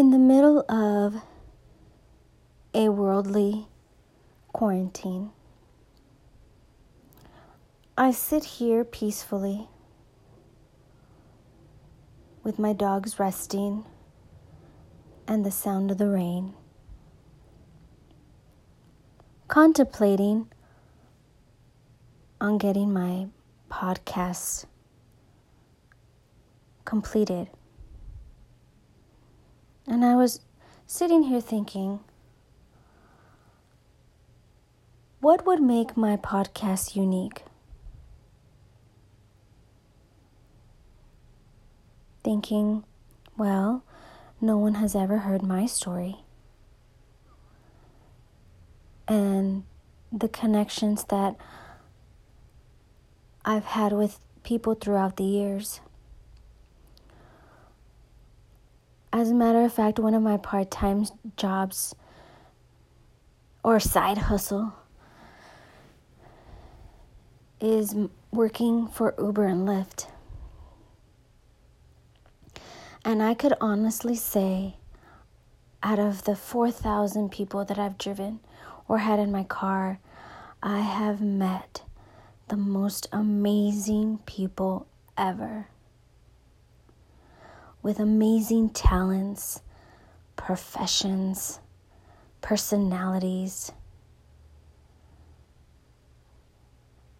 In the middle of a worldly quarantine, I sit here peacefully with my dogs resting and the sound of the rain, contemplating on getting my podcast completed. And I was sitting here thinking, what would make my podcast unique? Thinking, well, no one has ever heard my story. And the connections that I've had with people throughout the years. As a matter of fact, one of my part time jobs or side hustle is working for Uber and Lyft. And I could honestly say, out of the 4,000 people that I've driven or had in my car, I have met the most amazing people ever with amazing talents, professions, personalities.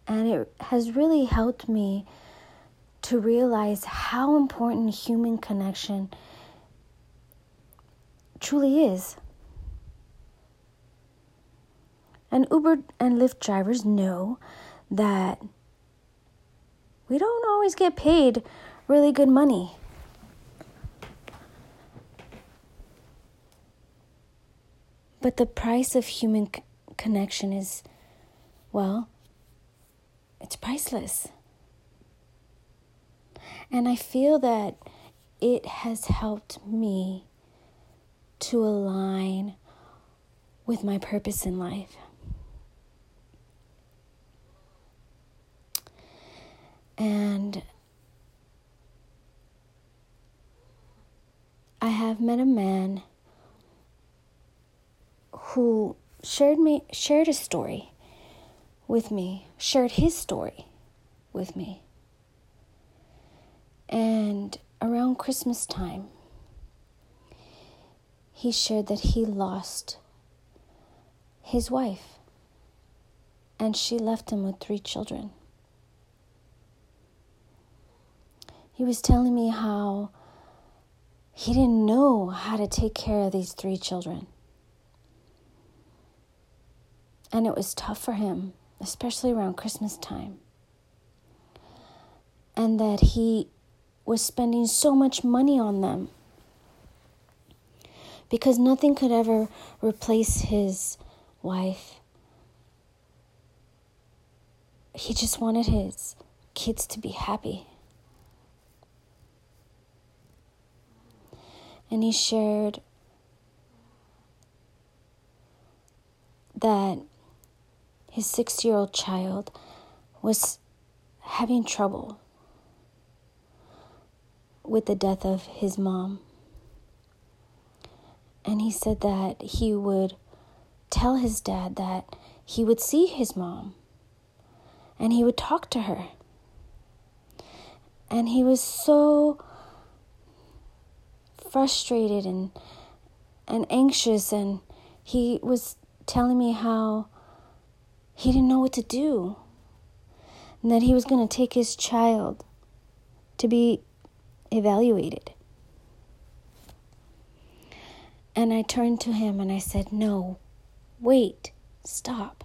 And it has really helped me to realize how important human connection truly is. And Uber and Lyft drivers know that we don't always get paid really good money. But the price of human c- connection is, well, it's priceless. And I feel that it has helped me to align with my purpose in life. And I have met a man who shared me shared a story with me, shared his story with me. And around Christmas time, he shared that he lost his wife and she left him with three children. He was telling me how he didn't know how to take care of these three children. And it was tough for him, especially around Christmas time. And that he was spending so much money on them because nothing could ever replace his wife. He just wanted his kids to be happy. And he shared that his six year old child was having trouble with the death of his mom. And he said that he would tell his dad that he would see his mom and he would talk to her. And he was so frustrated and and anxious and he was telling me how he didn't know what to do. And that he was going to take his child to be evaluated. And I turned to him and I said, No, wait, stop.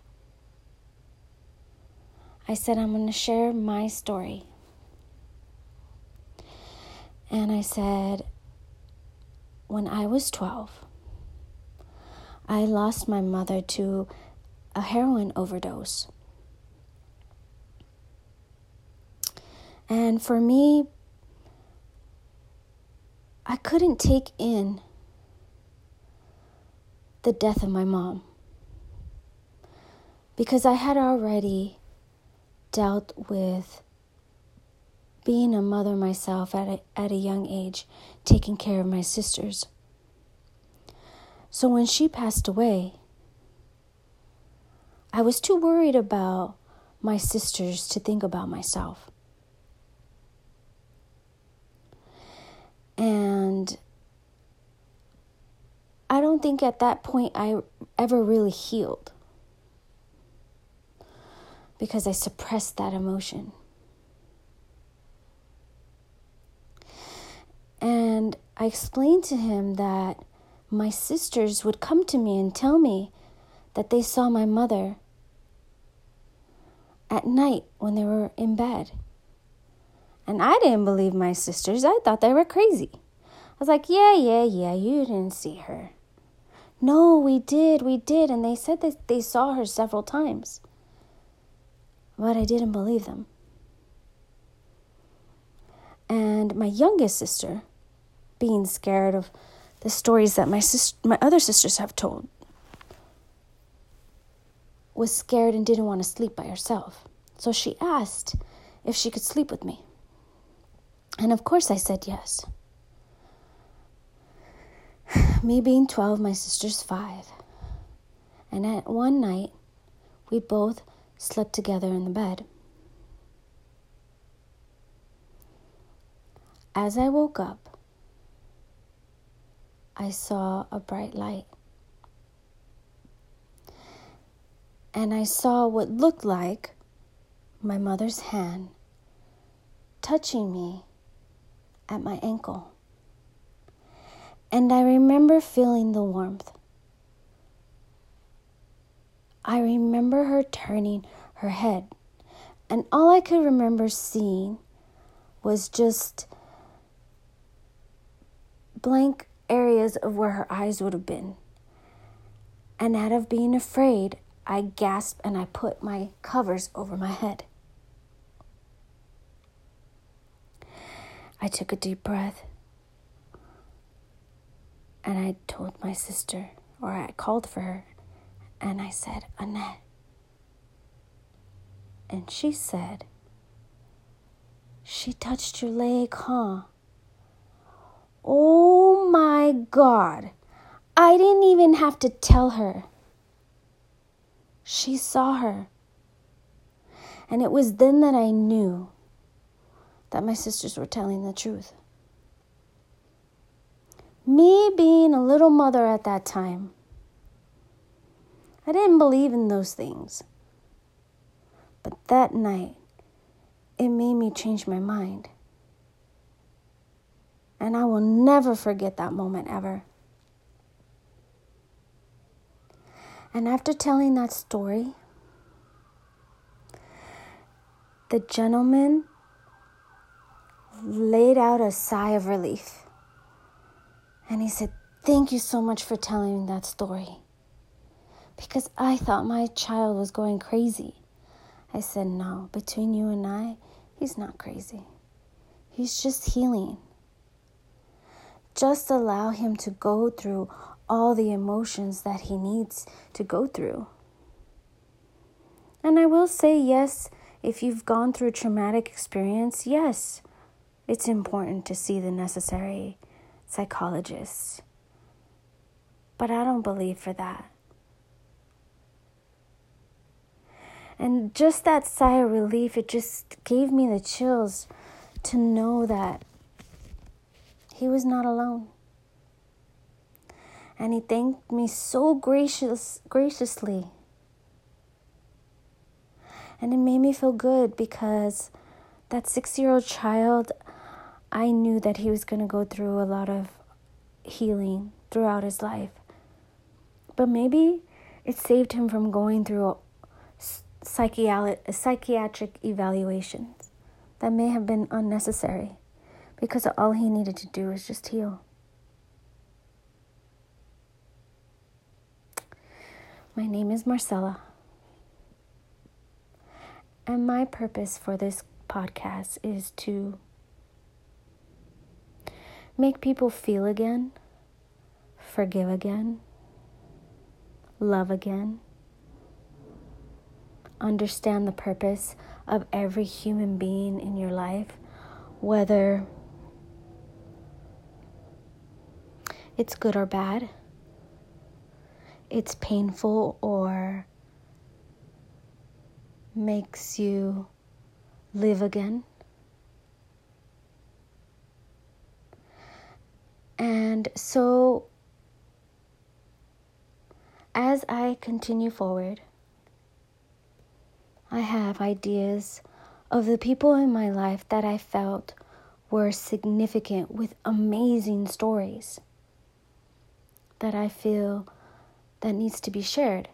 I said, I'm going to share my story. And I said, When I was 12, I lost my mother to a heroin overdose. And for me, I couldn't take in the death of my mom because I had already dealt with being a mother myself at a, at a young age, taking care of my sisters. So when she passed away, I was too worried about my sisters to think about myself. And I don't think at that point I ever really healed because I suppressed that emotion. And I explained to him that my sisters would come to me and tell me that they saw my mother at night when they were in bed. And I didn't believe my sisters. I thought they were crazy. I was like, yeah, yeah, yeah, you didn't see her. No, we did, we did. And they said that they saw her several times. But I didn't believe them. And my youngest sister, being scared of the stories that my sis- my other sisters have told, was scared and didn't want to sleep by herself. So she asked if she could sleep with me. And of course, I said yes. Me being 12, my sister's 5. And at one night, we both slept together in the bed. As I woke up, I saw a bright light. And I saw what looked like my mother's hand touching me at my ankle. And I remember feeling the warmth. I remember her turning her head, and all I could remember seeing was just blank areas of where her eyes would have been. And out of being afraid, I gasped and I put my covers over my head. I took a deep breath and I told my sister, or I called for her, and I said, Annette. And she said, She touched your leg, huh? Oh my God. I didn't even have to tell her. She saw her. And it was then that I knew that my sisters were telling the truth. Me being a little mother at that time, I didn't believe in those things. But that night, it made me change my mind. And I will never forget that moment ever. And after telling that story, the gentleman laid out a sigh of relief. And he said, Thank you so much for telling that story. Because I thought my child was going crazy. I said, No, between you and I, he's not crazy. He's just healing. Just allow him to go through all the emotions that he needs to go through. And I will say, yes, if you've gone through a traumatic experience, yes, it's important to see the necessary psychologist. But I don't believe for that. And just that sigh of relief, it just gave me the chills to know that he was not alone and he thanked me so gracious graciously. And it made me feel good because that 6-year-old child I knew that he was going to go through a lot of healing throughout his life. But maybe it saved him from going through psychiatric evaluations that may have been unnecessary because all he needed to do was just heal. My name is Marcella. And my purpose for this podcast is to make people feel again, forgive again, love again, understand the purpose of every human being in your life, whether it's good or bad it's painful or makes you live again. And so, as I continue forward, I have ideas of the people in my life that I felt were significant with amazing stories that I feel that needs to be shared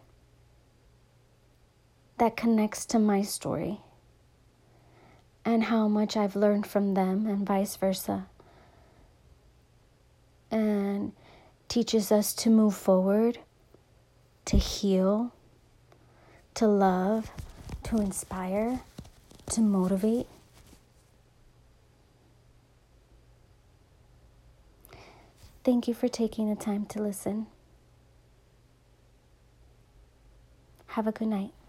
that connects to my story and how much I've learned from them and vice versa and teaches us to move forward to heal to love to inspire to motivate Thank you for taking the time to listen. Have a good night.